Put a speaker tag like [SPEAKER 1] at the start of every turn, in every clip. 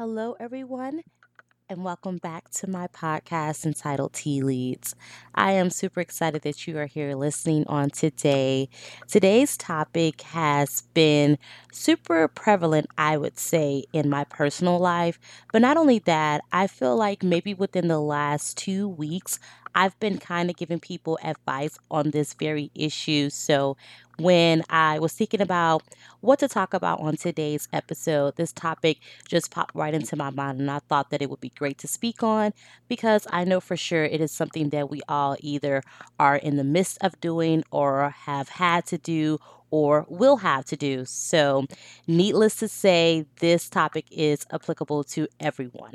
[SPEAKER 1] Hello, everyone, and welcome back to my podcast entitled Tee Leads. I am super excited that you are here listening on today. Today's topic has been super prevalent, I would say, in my personal life. But not only that, I feel like maybe within the last two weeks, I've been kind of giving people advice on this very issue. So, when I was thinking about what to talk about on today's episode, this topic just popped right into my mind, and I thought that it would be great to speak on because I know for sure it is something that we all either are in the midst of doing or have had to do or will have to do. So, needless to say, this topic is applicable to everyone.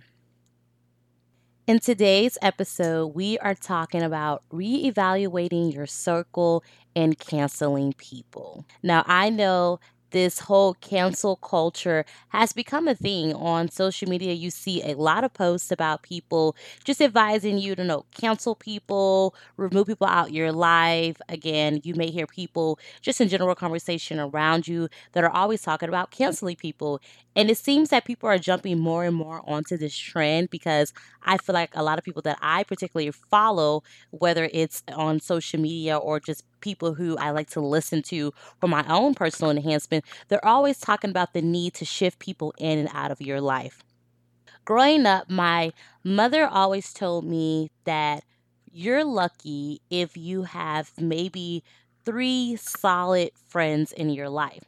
[SPEAKER 1] In today's episode, we are talking about reevaluating your circle and canceling people. Now, I know this whole cancel culture has become a thing on social media. You see a lot of posts about people just advising you to know cancel people, remove people out your life. Again, you may hear people just in general conversation around you that are always talking about canceling people. And it seems that people are jumping more and more onto this trend because I feel like a lot of people that I particularly follow, whether it's on social media or just people who I like to listen to for my own personal enhancement, they're always talking about the need to shift people in and out of your life. Growing up, my mother always told me that you're lucky if you have maybe three solid friends in your life.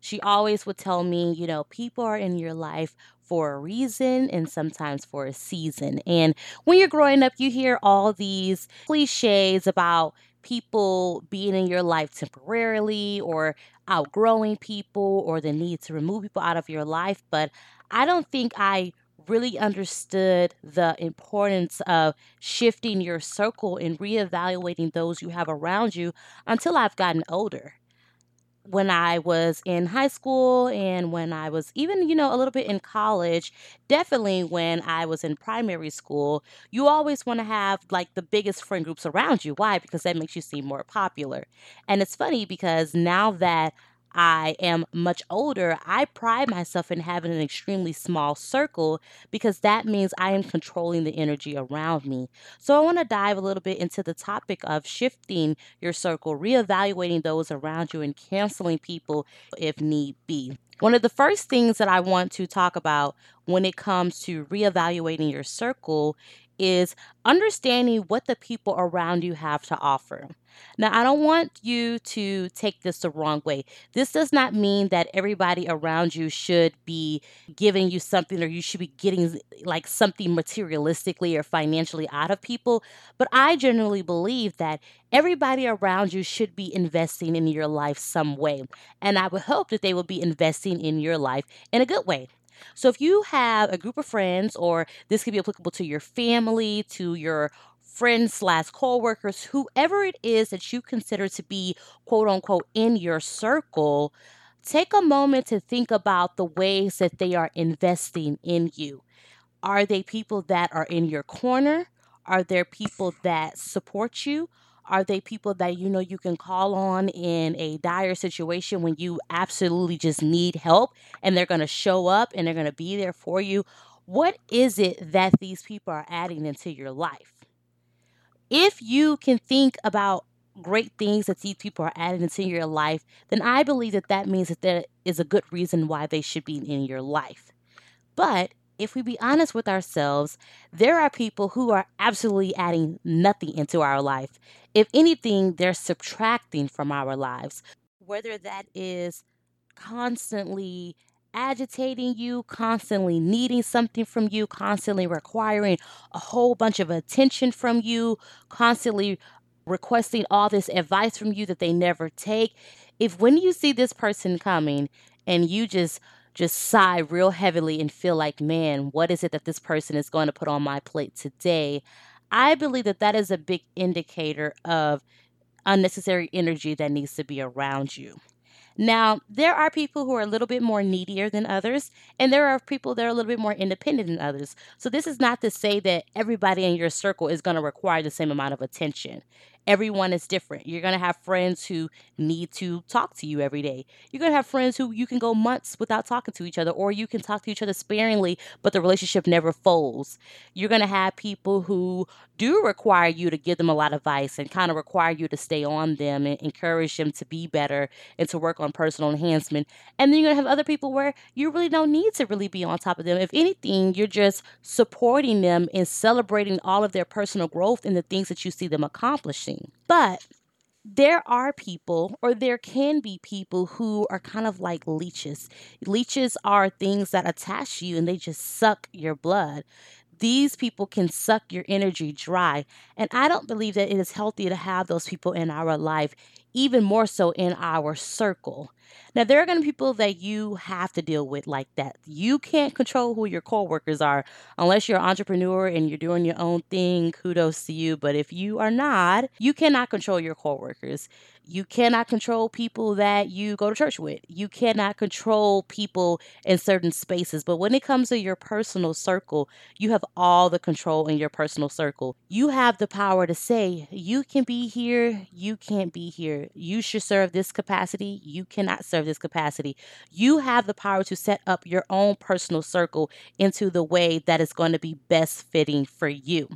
[SPEAKER 1] She always would tell me, you know, people are in your life for a reason and sometimes for a season. And when you're growing up, you hear all these cliches about people being in your life temporarily or outgrowing people or the need to remove people out of your life. But I don't think I really understood the importance of shifting your circle and reevaluating those you have around you until I've gotten older when I was in high school and when I was even, you know, a little bit in college, definitely when I was in primary school, you always want to have like the biggest friend groups around you. Why? Because that makes you seem more popular. And it's funny because now that I am much older, I pride myself in having an extremely small circle because that means I am controlling the energy around me. So, I want to dive a little bit into the topic of shifting your circle, reevaluating those around you, and canceling people if need be. One of the first things that I want to talk about when it comes to reevaluating your circle is understanding what the people around you have to offer. Now, I don't want you to take this the wrong way. This does not mean that everybody around you should be giving you something or you should be getting like something materialistically or financially out of people. But I generally believe that everybody around you should be investing in your life some way. And I would hope that they will be investing in your life in a good way. So if you have a group of friends, or this could be applicable to your family, to your friends slash co-workers, whoever it is that you consider to be quote unquote in your circle, take a moment to think about the ways that they are investing in you. Are they people that are in your corner? Are there people that support you? Are they people that you know you can call on in a dire situation when you absolutely just need help and they're going to show up and they're going to be there for you? What is it that these people are adding into your life? If you can think about great things that these people are adding into your life, then I believe that that means that there is a good reason why they should be in your life. But if we be honest with ourselves, there are people who are absolutely adding nothing into our life. If anything, they're subtracting from our lives, whether that is constantly agitating you, constantly needing something from you, constantly requiring a whole bunch of attention from you, constantly requesting all this advice from you that they never take. If when you see this person coming and you just just sigh real heavily and feel like, man, what is it that this person is going to put on my plate today? I believe that that is a big indicator of unnecessary energy that needs to be around you. Now, there are people who are a little bit more needier than others, and there are people that are a little bit more independent than others. So, this is not to say that everybody in your circle is going to require the same amount of attention. Everyone is different. You're going to have friends who need to talk to you every day. You're going to have friends who you can go months without talking to each other, or you can talk to each other sparingly, but the relationship never folds. You're going to have people who do require you to give them a lot of advice and kind of require you to stay on them and encourage them to be better and to work on personal enhancement. And then you're going to have other people where you really don't need to really be on top of them. If anything, you're just supporting them and celebrating all of their personal growth and the things that you see them accomplishing. But there are people, or there can be people who are kind of like leeches. Leeches are things that attach you and they just suck your blood. These people can suck your energy dry. And I don't believe that it is healthy to have those people in our life, even more so in our circle. Now, there are going to be people that you have to deal with like that. You can't control who your coworkers are unless you're an entrepreneur and you're doing your own thing. Kudos to you. But if you are not, you cannot control your coworkers. You cannot control people that you go to church with. You cannot control people in certain spaces. But when it comes to your personal circle, you have all the control in your personal circle. You have the power to say, you can be here, you can't be here. You should serve this capacity, you cannot serve this capacity. You have the power to set up your own personal circle into the way that is going to be best fitting for you.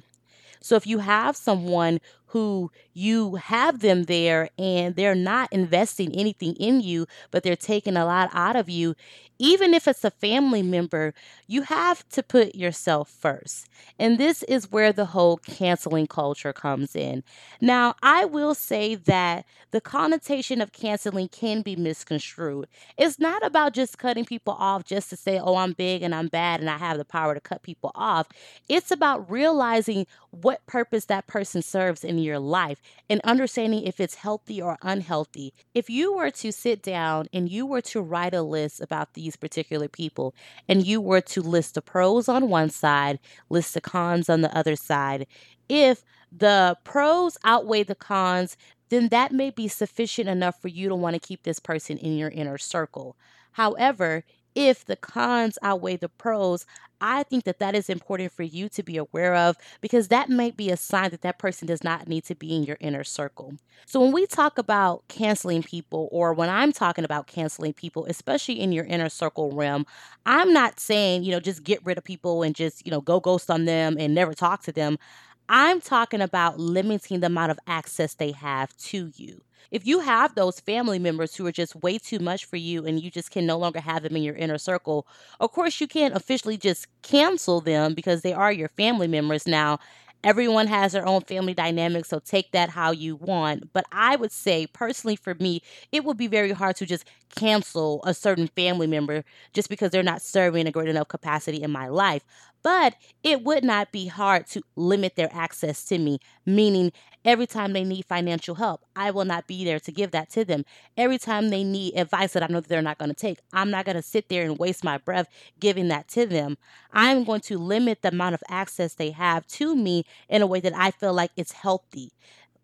[SPEAKER 1] So if you have someone who you have them there and they're not investing anything in you, but they're taking a lot out of you, even if it's a family member, you have to put yourself first. And this is where the whole canceling culture comes in. Now, I will say that the connotation of canceling can be misconstrued. It's not about just cutting people off just to say, oh, I'm big and I'm bad and I have the power to cut people off. It's about realizing what purpose that person serves in your life and understanding if it's healthy or unhealthy. If you were to sit down and you were to write a list about these particular people and you were to list the pros on one side, list the cons on the other side, if the pros outweigh the cons, then that may be sufficient enough for you to want to keep this person in your inner circle. However, if the cons outweigh the pros, I think that that is important for you to be aware of because that might be a sign that that person does not need to be in your inner circle. So when we talk about canceling people or when I'm talking about canceling people, especially in your inner circle realm, I'm not saying, you know, just get rid of people and just, you know, go ghost on them and never talk to them. I'm talking about limiting the amount of access they have to you. If you have those family members who are just way too much for you and you just can no longer have them in your inner circle, of course, you can't officially just cancel them because they are your family members now. Everyone has their own family dynamic, so take that how you want. But I would say, personally, for me, it would be very hard to just cancel a certain family member just because they're not serving a great enough capacity in my life. But it would not be hard to limit their access to me, meaning every time they need financial help, I will not be there to give that to them. Every time they need advice that I know that they're not going to take, I'm not going to sit there and waste my breath giving that to them. I'm going to limit the amount of access they have to me in a way that I feel like it's healthy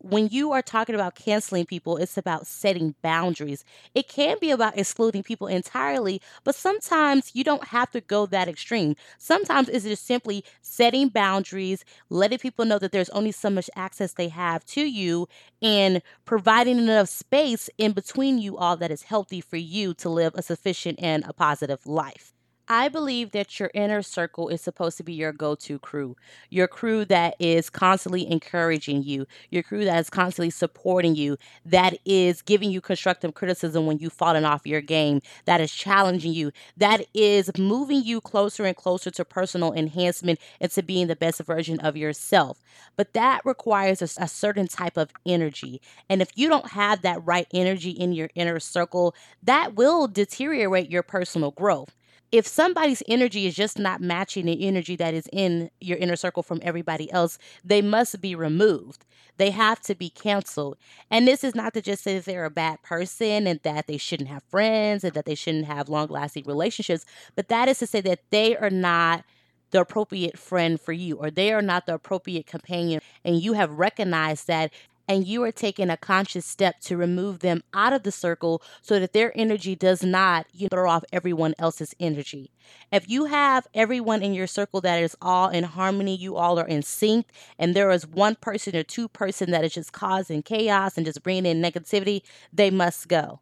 [SPEAKER 1] when you are talking about canceling people, it's about setting boundaries. It can be about excluding people entirely, but sometimes you don't have to go that extreme. Sometimes it's just simply setting boundaries, letting people know that there's only so much access they have to you, and providing enough space in between you all that is healthy for you to live a sufficient and a positive life. I believe that your inner circle is supposed to be your go to crew, your crew that is constantly encouraging you, your crew that is constantly supporting you, that is giving you constructive criticism when you've fallen off your game, that is challenging you, that is moving you closer and closer to personal enhancement and to being the best version of yourself. But that requires a, a certain type of energy. And if you don't have that right energy in your inner circle, that will deteriorate your personal growth if somebody's energy is just not matching the energy that is in your inner circle from everybody else, they must be removed. They have to be canceled. And this is not to just say that they're a bad person and that they shouldn't have friends and that they shouldn't have long lasting relationships, but that is to say that they are not the appropriate friend for you or they are not the appropriate companion and you have recognized that and you are taking a conscious step to remove them out of the circle so that their energy does not you throw off everyone else's energy. If you have everyone in your circle that is all in harmony, you all are in sync, and there is one person or two person that is just causing chaos and just bringing in negativity, they must go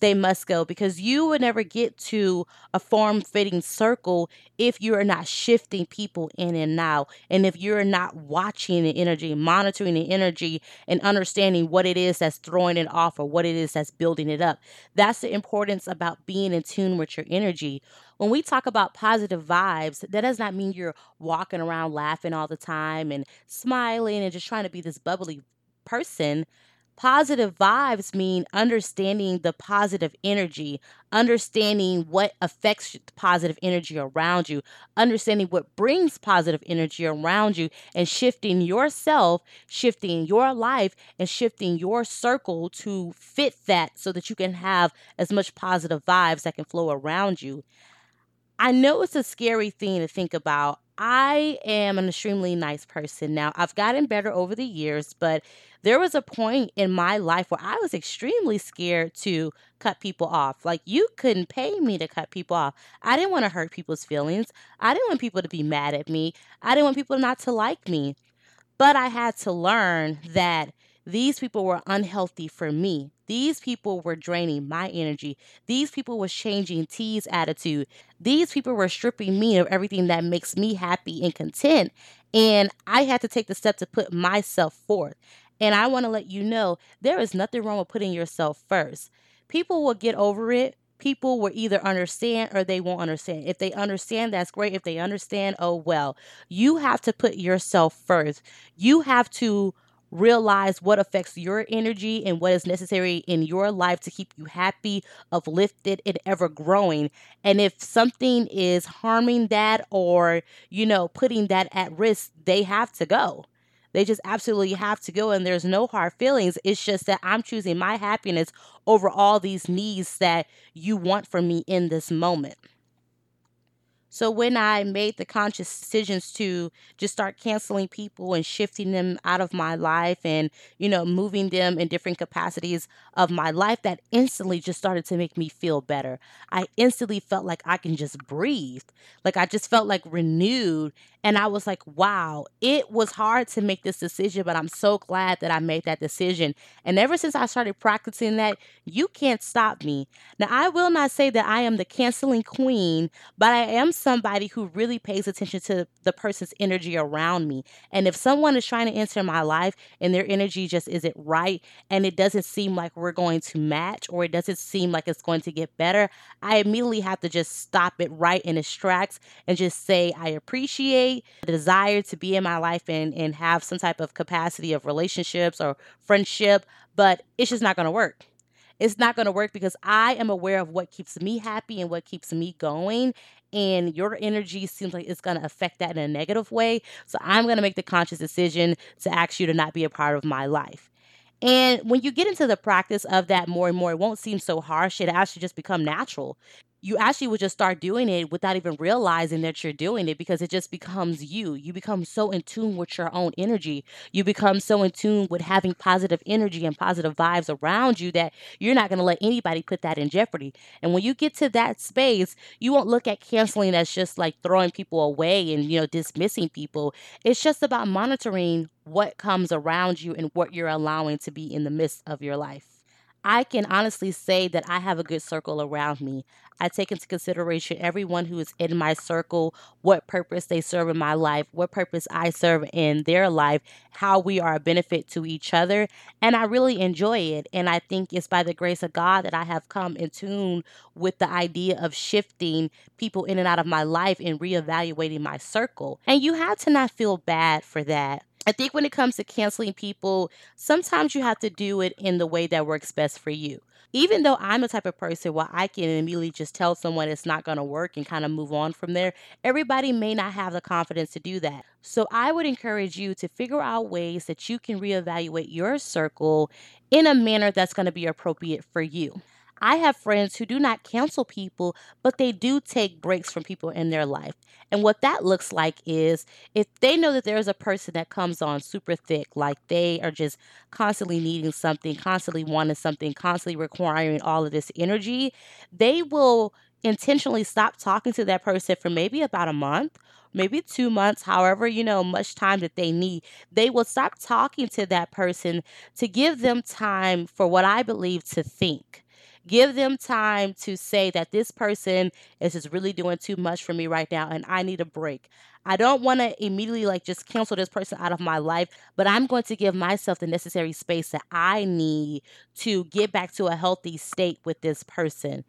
[SPEAKER 1] they must go because you would never get to a form fitting circle if you are not shifting people in and out. And if you're not watching the energy, monitoring the energy, and understanding what it is that's throwing it off or what it is that's building it up. That's the importance about being in tune with your energy. When we talk about positive vibes, that does not mean you're walking around laughing all the time and smiling and just trying to be this bubbly person Positive vibes mean understanding the positive energy, understanding what affects positive energy around you, understanding what brings positive energy around you, and shifting yourself, shifting your life, and shifting your circle to fit that so that you can have as much positive vibes that can flow around you. I know it's a scary thing to think about. I am an extremely nice person now. I've gotten better over the years, but there was a point in my life where I was extremely scared to cut people off. Like, you couldn't pay me to cut people off. I didn't want to hurt people's feelings. I didn't want people to be mad at me. I didn't want people not to like me. But I had to learn that these people were unhealthy for me. These people were draining my energy. These people was changing T's attitude. These people were stripping me of everything that makes me happy and content. And I had to take the step to put myself forth. And I want to let you know there is nothing wrong with putting yourself first. People will get over it. People will either understand or they won't understand. If they understand, that's great. If they understand, oh well. You have to put yourself first. You have to realize what affects your energy and what is necessary in your life to keep you happy, uplifted, and ever growing. And if something is harming that or, you know, putting that at risk, they have to go. They just absolutely have to go, and there's no hard feelings. It's just that I'm choosing my happiness over all these needs that you want from me in this moment. So when I made the conscious decisions to just start canceling people and shifting them out of my life and, you know, moving them in different capacities of my life, that instantly just started to make me feel better. I instantly felt like I can just breathe. Like I just felt like renewed. And I was like, wow, it was hard to make this decision, but I'm so glad that I made that decision. And ever since I started practicing that, you can't stop me. Now, I will not say that I am the canceling queen, but I am somebody who really pays attention to the person's energy around me. And if someone is trying to enter my life and their energy just isn't right and it doesn't seem like we're going to match or it doesn't seem like it's going to get better, I immediately have to just stop it right in its tracks and just say, I appreciate the desire to be in my life and, and have some type of capacity of relationships or friendship, but it's just not going to work it's not going to work because I am aware of what keeps me happy and what keeps me going and your energy seems like it's going to affect that in a negative way. So I'm going to make the conscious decision to ask you to not be a part of my life. And when you get into the practice of that more and more, it won't seem so harsh. It actually just become natural you actually would just start doing it without even realizing that you're doing it because it just becomes you. You become so in tune with your own energy. You become so in tune with having positive energy and positive vibes around you that you're not going to let anybody put that in jeopardy. And when you get to that space, you won't look at canceling as just like throwing people away and, you know, dismissing people. It's just about monitoring what comes around you and what you're allowing to be in the midst of your life. I can honestly say that I have a good circle around me. I take into consideration everyone who is in my circle, what purpose they serve in my life, what purpose I serve in their life, how we are a benefit to each other. And I really enjoy it. And I think it's by the grace of God that I have come in tune with the idea of shifting people in and out of my life and reevaluating my circle. And you have to not feel bad for that. I think when it comes to canceling people, sometimes you have to do it in the way that works best for you. Even though I'm the type of person where I can immediately just tell someone it's not going to work and kind of move on from there, everybody may not have the confidence to do that. So I would encourage you to figure out ways that you can reevaluate your circle in a manner that's going to be appropriate for you. I have friends who do not cancel people, but they do take breaks from people in their life. And what that looks like is if they know that there's a person that comes on super thick, like they are just constantly needing something, constantly wanting something, constantly requiring all of this energy, they will intentionally stop talking to that person for maybe about a month maybe two months, however, you know, much time that they need, they will stop talking to that person to give them time for what I believe to think. Give them time to say that this person is just really doing too much for me right now and I need a break. I don't want to immediately like just cancel this person out of my life, but I'm going to give myself the necessary space that I need to get back to a healthy state with this person.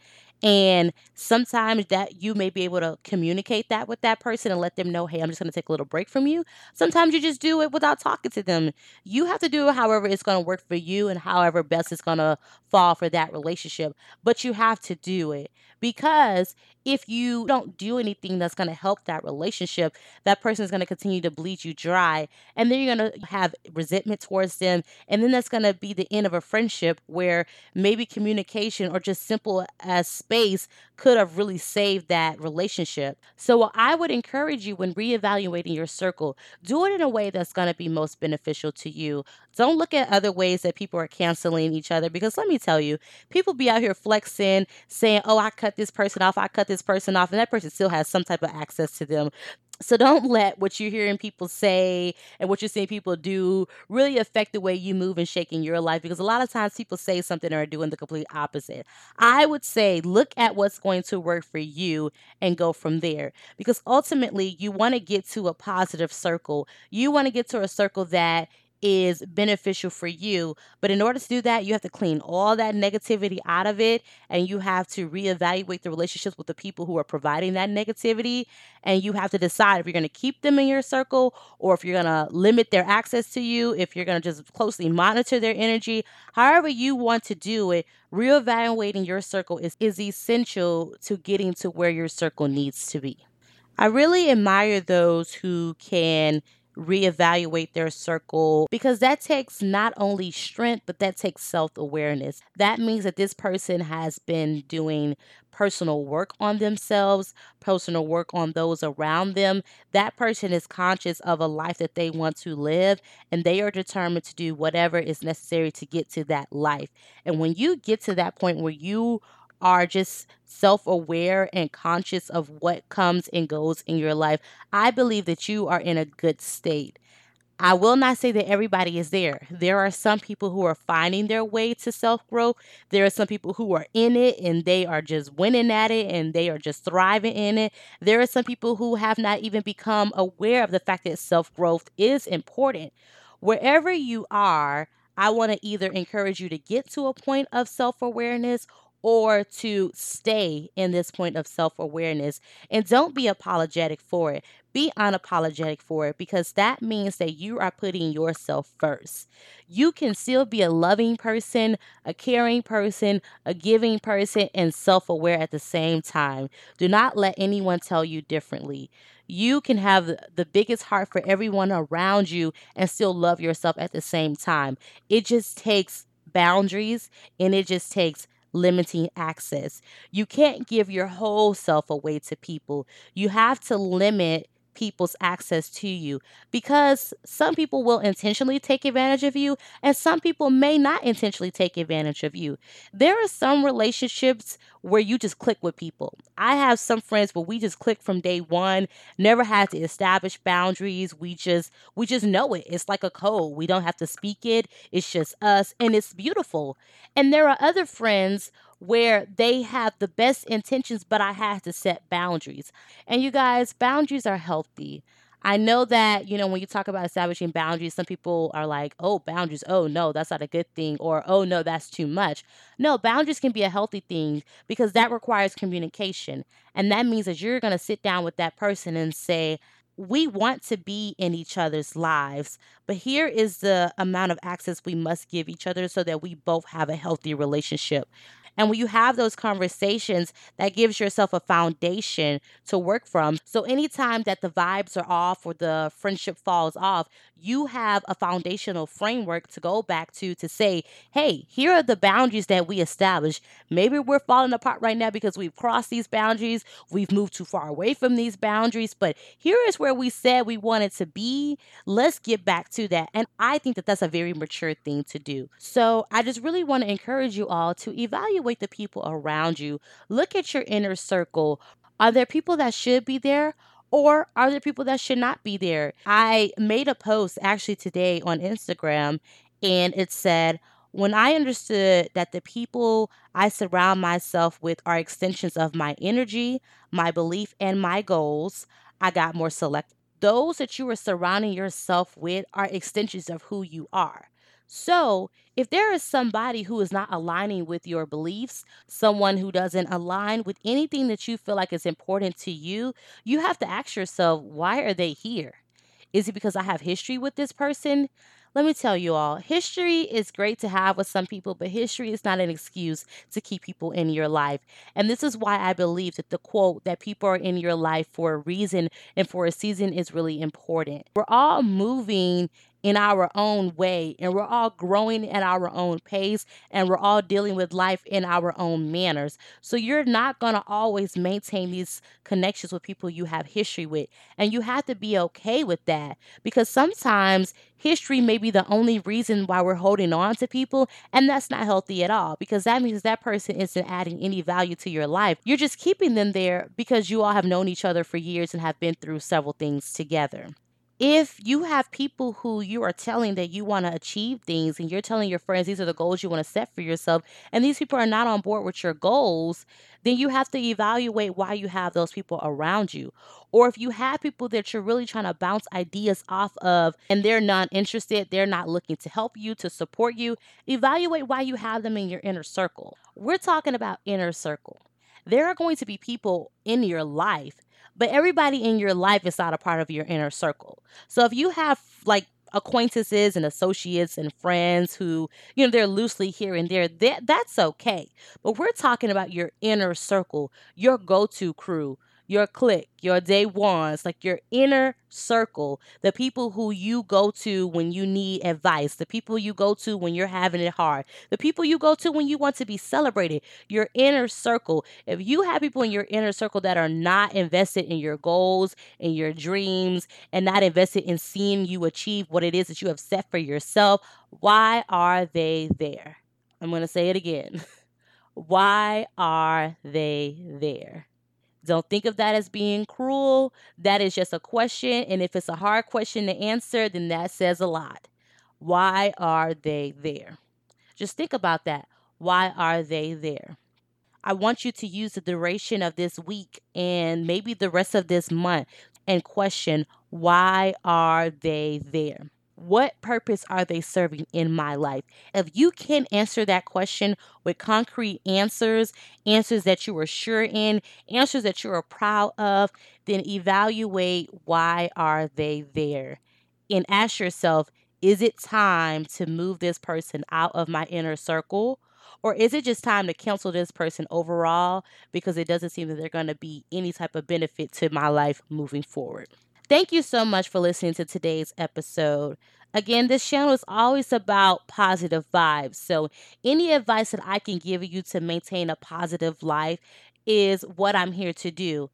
[SPEAKER 1] And sometimes that you may be able to communicate that with that person and let them know, hey, I'm just going to take a little break from you. Sometimes you just do it without talking to them. You have to do it however it's going to work for you and however best it's going to fall for that relationship. But you have to do it because if you don't do anything that's going to help that relationship, that person is going to continue to bleed you dry. And then you're going to have resentment towards them. And then that's going to be the end of a friendship where maybe communication or just simple as space could have really saved that relationship. So I would encourage you when reevaluating your circle, do it in a way that's going to be most beneficial to you. Don't look at other ways that people are canceling each other because let me tell you, people be out here flexing, saying, oh, I cut this person off, I cut this person off, and that person still has some type of access to them. So don't let what you're hearing people say and what you're seeing people do really affect the way you move and shake in your life because a lot of times people say something or are doing the complete opposite. I would say look at what's going to work for you and go from there because ultimately you want to get to a positive circle. You want to get to a circle that is beneficial for you. But in order to do that, you have to clean all that negativity out of it and you have to reevaluate the relationships with the people who are providing that negativity. And you have to decide if you're going to keep them in your circle or if you're going to limit their access to you, if you're going to just closely monitor their energy. However, you want to do it, reevaluating your circle is, is essential to getting to where your circle needs to be. I really admire those who can reevaluate their circle because that takes not only strength, but that takes self awareness. That means that this person has been doing personal work on themselves, personal work on those around them. That person is conscious of a life that they want to live and they are determined to do whatever is necessary to get to that life. And when you get to that point where you are just self aware and conscious of what comes and goes in your life, I believe that you are in a good state. I will not say that everybody is there. There are some people who are finding their way to self growth. There are some people who are in it and they are just winning at it and they are just thriving in it. There are some people who have not even become aware of the fact that self growth is important. Wherever you are, I want to either encourage you to get to a point of self awareness or to stay in this point of self awareness. And don't be apologetic for it. Be unapologetic for it because that means that you are putting yourself first. You can still be a loving person, a caring person, a giving person, and self aware at the same time. Do not let anyone tell you differently. You can have the biggest heart for everyone around you and still love yourself at the same time. It just takes boundaries and it just takes limiting access. You can't give your whole self away to people. You have to limit people's access to you because some people will intentionally take advantage of you and some people may not intentionally take advantage of you. There are some relationships where you just click with people. I have some friends where we just click from day 1, never had to establish boundaries. We just we just know it. It's like a code. We don't have to speak it. It's just us and it's beautiful. And there are other friends where they have the best intentions, but I have to set boundaries. And you guys, boundaries are healthy. I know that, you know, when you talk about establishing boundaries, some people are like, oh, boundaries, oh, no, that's not a good thing, or oh, no, that's too much. No, boundaries can be a healthy thing because that requires communication. And that means that you're going to sit down with that person and say, we want to be in each other's lives, but here is the amount of access we must give each other so that we both have a healthy relationship. And when you have those conversations, that gives yourself a foundation to work from. So anytime that the vibes are off or the friendship falls off, you have a foundational framework to go back to to say, hey, here are the boundaries that we established. Maybe we're falling apart right now because we've crossed these boundaries, we've moved too far away from these boundaries, but here is where we said we wanted to be. Let's get back to that. And I think that that's a very mature thing to do. So I just really want to encourage you all to evaluate the people around you. Look at your inner circle. Are there people that should be there? Or are there people that should not be there? I made a post actually today on Instagram and it said, when I understood that the people I surround myself with are extensions of my energy, my belief, and my goals, I got more selective. Those that you are surrounding yourself with are extensions of who you are. So, if there is somebody who is not aligning with your beliefs, someone who doesn't align with anything that you feel like is important to you, you have to ask yourself, why are they here? Is it because I have history with this person? Let me tell you all, history is great to have with some people, but history is not an excuse to keep people in your life. And this is why I believe that the quote that people are in your life for a reason and for a season is really important. We're all moving in our own way and we're all growing at our own pace and we're all dealing with life in our own manners. So you're not going to always maintain these connections with people you have history with. And you have to be okay with that because sometimes history may be the only reason why we're holding on to people and that's not healthy at all because that means that person isn't adding any value to your life. You're just keeping them there because you all have known each other for years and have been through several things together if you have people who you are telling that you want to achieve things and you're telling your friends these are the goals you want to set for yourself and these people are not on board with your goals then you have to evaluate why you have those people around you. Or if you have people that you're really trying to bounce ideas off of and they're not interested they're not looking to help you to support you evaluate why you have them in your inner circle. We're talking about inner circle. There are going to be people in your life but everybody in your life is not a part of your inner circle. So if you have like acquaintances and associates and friends who, you know, they're loosely here and there, that, that's okay. But we're talking about your inner circle, your go to crew, your clique, your day ones, like your inner circle, the people who you go to when you need advice, the people you go to when you're having it hard, the people you go to when you want to be celebrated, your inner circle. If you have people in your inner circle that are not invested in your goals and your dreams and not invested in seeing you achieve what it is that you have set for yourself, why are they there? I'm going to say it again. why are they there? Don't think of that as being cruel. That is just a question. And if it's a hard question to answer, then that says a lot. Why are they there? Just think about that. Why are they there? I want you to use the duration of this week and maybe the rest of this month and question why are they there? What purpose are they serving in my life? If you can answer that question with concrete answers, answers that you are sure in, answers that you are proud of, then evaluate why are they there? And ask yourself, is it time to move this person out of my inner circle? Or is it just time to cancel this person overall because it doesn't seem that they're going to be any type of benefit to my life moving forward? Thank you so much for listening to today's episode. Again, this channel is always about positive vibes. So, any advice that I can give you to maintain a positive life is what I'm here to do.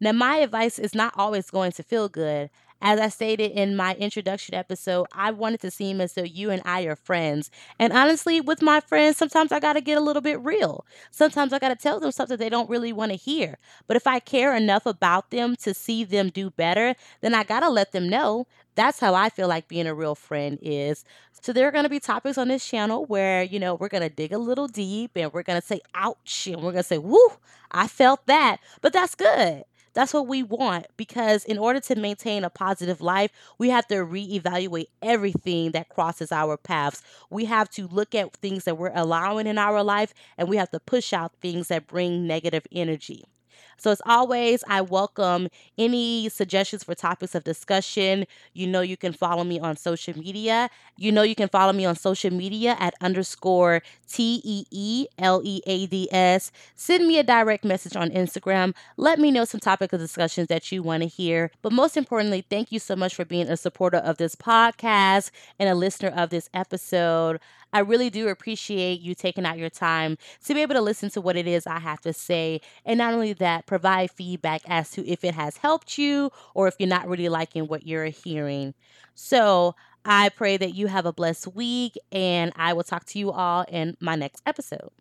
[SPEAKER 1] Now, my advice is not always going to feel good. As I stated in my introduction episode, I wanted to seem as though you and I are friends. And honestly, with my friends, sometimes I got to get a little bit real. Sometimes I got to tell them something they don't really want to hear. But if I care enough about them to see them do better, then I got to let them know. That's how I feel like being a real friend is. So there are going to be topics on this channel where, you know, we're going to dig a little deep and we're going to say, ouch, and we're going to say, woo, I felt that. But that's good. That's what we want because in order to maintain a positive life, we have to reevaluate everything that crosses our paths. We have to look at things that we're allowing in our life and we have to push out things that bring negative energy. So, as always, I welcome any suggestions for topics of discussion. You know, you can follow me on social media. You know, you can follow me on social media at underscore T E E L E A D S. Send me a direct message on Instagram. Let me know some topic of discussions that you want to hear. But most importantly, thank you so much for being a supporter of this podcast and a listener of this episode. I really do appreciate you taking out your time to be able to listen to what it is I have to say. And not only that, provide feedback as to if it has helped you or if you're not really liking what you're hearing. So I pray that you have a blessed week, and I will talk to you all in my next episode.